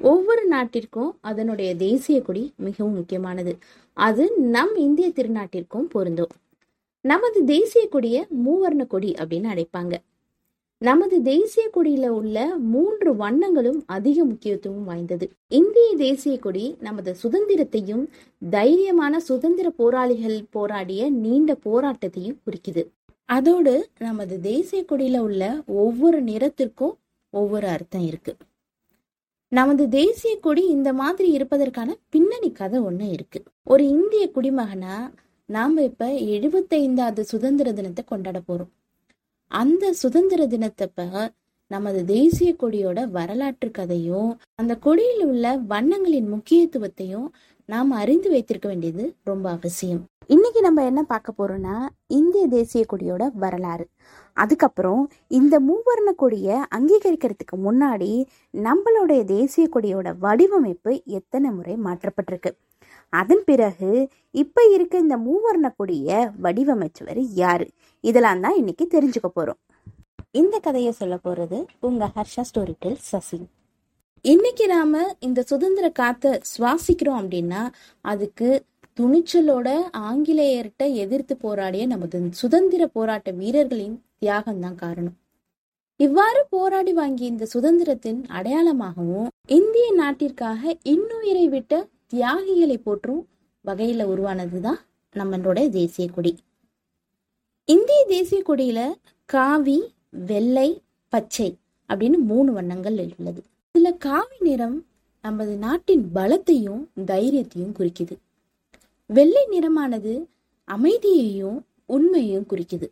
ஒவ்வொரு நாட்டிற்கும் அதனுடைய தேசிய கொடி மிகவும் முக்கியமானது. அது நம் இந்திய திருநாட்டிற்கும் பொருந்தும். நமது தேசிய கொடியை மூவர்ண கொடி அப்படின்னு அழைப்பாங்க. நமது தேசிய கொடியில உள்ள மூன்று வண்ணங்களும் அதிக முக்கியத்துவம் வாய்ந்தது. இந்திய தேசிய கொடி நமது சுதந்திரத்தையும் தைரியமான சுதந்திர போராளிகள் போராடிய நீண்ட போராட்டத்தையும் குறிக்குது. அதோடு நமது தேசிய கொடியில உள்ள ஒவ்வொரு நிறத்திற்கும் ஒவ்வொரு அர்த்தம் இருக்கு. நமது தேசிய கொடி இந்த மாதிரி இருப்பதற்கான பின்னணி கதை ஒன்று இருக்கு. ஒரு இந்திய குடிமகனா நாம இப்ப எழுபத்தைந்தாவது சுதந்திர தினத்தை கொண்டாட போறோம். அந்த சுதந்திர தினத்தப்ப நமது தேசிய கொடியோட வரலாற்று கதையும் அந்த கொடியில் உள்ள வண்ணங்களின் முக்கியத்துவத்தையும் நாம் அறிந்து வைத்திருக்க வேண்டியது ரொம்ப அவசியம். இன்னைக்கு நம்ம என்ன பார்க்க போறோம்னா இந்திய தேசிய கொடியோட வரலாறு. அதுக்கப்புறம் இந்த மூவர்ண கொடியை அங்கீகரிக்கிறதுக்கு முன்னாடி நம்மளுடைய தேசிய கொடியோட வடிவமைப்பு எத்தனை முறை மாற்றப்பட்டிருக்கு? அதன் பிறகு இப்ப இருக்க இந்த மூவர்ண கொடியை வடிவமைச்சவர் யாரு? இதெல்லாம் தான் இன்னைக்கு தெரிஞ்சுக்க போறோம். இந்த கதையை சொல்ல போறது உங்க ஹர்ஷா ஸ்டோரி டெல் சசி. இன்னைக்கு நாம இந்த சுதந்திர காத்த சுவாசிக்கிறோம் அப்படின்னா அதுக்கு துணிச்சலோட ஆங்கிலேயர்கிட்ட எதிர்த்து போராடிய நமது சுதந்திர போராட்ட வீரர்களின் தியாகம்தான் காரணம். இவ்வாறு போராடி வாங்கிய இந்த சுதந்திரத்தின் அடையாளமாகவும் இந்திய நாட்டிற்காக இன்னுயிரை விட்ட தியாகிகளை போற்றும் வகையில உருவானதுதான் நம்மளோட தேசிய கொடி. இந்திய தேசிய கொடியில காவி வெள்ளை பச்சை அப்படின்னு மூணு வண்ணங்கள் உள்ளது. இதுல காவி நிறம் நமது நாட்டின் பலத்தையும் தைரியத்தையும் குறிக்குது. வெள்ளை நிறமானது அமைதியையும் உண்மையையும் குறிக்குது.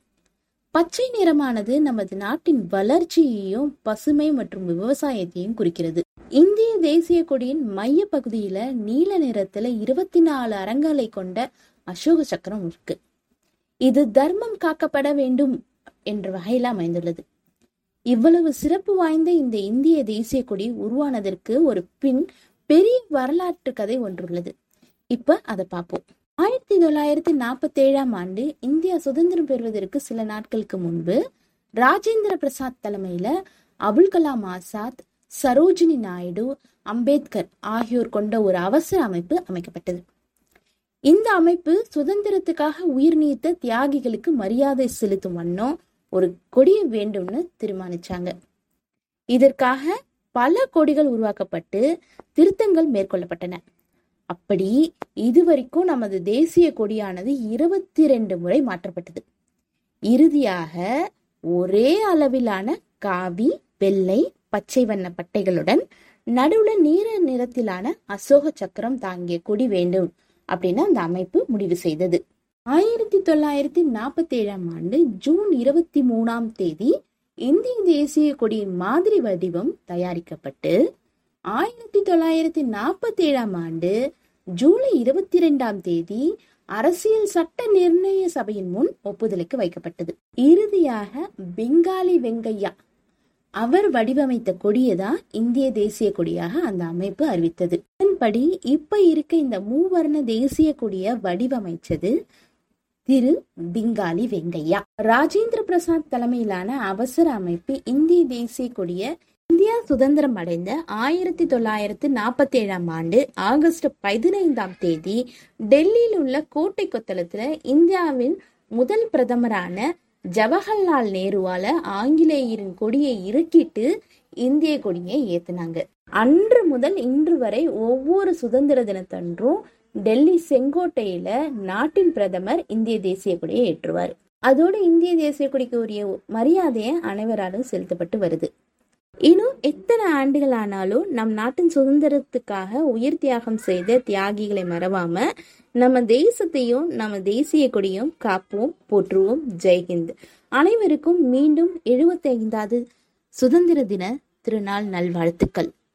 பச்சை நிறமானது நமது நாட்டின் வளர்ச்சியையும் பசுமை மற்றும் விவசாயத்தையும் குறிக்கிறது. இந்திய தேசிய கொடியின் மைய பகுதியில நீல நிறத்துல இருபத்தி நாலு அரங்களை கொண்ட அசோக சக்கரம் இருக்கு. இது தர்மம் காக்கப்பட வேண்டும் என்ற வகையில் அமைந்துள்ளது. இவ்வளவு சிறப்பு வாய்ந்த இந்த இந்திய தேசிய கொடி உருவானதற்கு ஒரு பின் பெரிய வரலாற்று கதை ஒன்றுள்ளது. இப்ப அதை பார்ப்போம் ஆயிரத்தி தொள்ளாயிரத்தி நாற்பத்தி ஏழாம் ஆண்டு இந்தியா சுதந்திரம் பெறுவதற்கு சில நாட்களுக்கு முன்பு ராஜேந்திர பிரசாத் தலைமையில அபுல் கலாம் ஆசாத் சரோஜினி நாயுடு அம்பேத்கர் ஆகியோர் கொண்ட ஒரு அவசர அமைப்பு அமைக்கப்பட்டது. இந்த அமைப்பு சுதந்திரத்துக்காக உயிர் நீத்த தியாகிகளுக்கு மரியாதை செலுத்தும் வண்ணம் ஒரு கொடியை வேண்டும்னு தீர்மானிச்சாங்க. இதற்காக பல கொடிகள் உருவாக்கப்பட்டு திருத்தங்கள் மேற்கொள்ளப்பட்டன. அப்படி இதுவரைக்கும் நமது தேசிய கொடியானது இருபத்தி ரெண்டு முறை மாற்றப்பட்டது. இறுதியாக ஒரே அளவிலான காவி வெள்ளை பச்சை வண்ண பட்டைகளுடன் நடுவுல நீர நிறத்திலான அசோக சக்கரம் தாங்கிய கொடி வேண்டும் அப்படின்னு அந்த அமைப்பு முடிவு செய்தது. ஆயிரத்தி தொள்ளாயிரத்தி நாற்பத்தி ஏழாம் ஆண்டு ஜூன் இருபத்தி மூணாம் தேதி இந்திய தேசிய கொடியின் மாதிரி வடிவம் தயாரிக்கப்பட்டு ஆயிரத்தி தொள்ளாயிரத்தி நாற்பத்தி ஏழாம் ஆண்டு ஜூலை இருபத்தி ரெண்டாம் தேதி அரசியல் சட்ட நிர்ணய சபையின் முன் ஒப்புதலுக்கு வைக்கப்பட்டது. இறுதியாக பெங்காலி வெங்கையா அவர் வடிவமைத்த கொடியதான் இந்திய தேசிய கொடியாக அந்த அமைப்பு அறிவித்தது. அதன்படி இப்ப இருக்க இந்த மூவர்ண தேசிய கொடிய வடிவமைச்சது திரு பிங்காலி வெங்கையா. ராஜேந்திர பிரசாத் தலைமையிலான அவசர அமைப்பு இந்திய தேசிய கொடிய இந்தியா சுதந்திரம் அடைந்த ஆயிரத்தி தொள்ளாயிரத்து நாற்பத்தி ஏழாம் ஆண்டு ஆகஸ்ட் பதினைந்தாம் தேதி டெல்லியில் உள்ள கோட்டை கொத்தளத்துல இந்தியாவின் முதல் பிரதமரான ஜவஹர்லால் நேருவால ஆங்கிலேயரின் கொடியை இறுக்கிட்டு இந்திய கொடியை ஏத்தினாங்க. அன்று முதல் இன்று வரை ஒவ்வொரு சுதந்திர தினத்தன்றும் டெல்லி செங்கோட்டையில நாட்டின் பிரதமர் இந்திய தேசிய கொடியை ஏற்றுவார். அதோடு இந்திய தேசிய கொடிக்கு உரிய மரியாதையை அனைவராலும் செலுத்தப்பட்டு வருது. இன்னும் எத்தனை ஆண்டுகள் ஆனாலும் நம் நாட்டின் சுதந்திரத்துக்காக உயிர் தியாகம் செய்த தியாகிகளை மறவாம நம்ம தேசத்தையும் நம்ம தேசிய கொடியும் காப்போம் போற்றுவோம். ஜெய்ஹிந்த் அனைவருக்கும் மீண்டும் எழுபத்தி ஐந்தாவது சுதந்திர தின திருநாள் நல்வாழ்த்துக்கள்.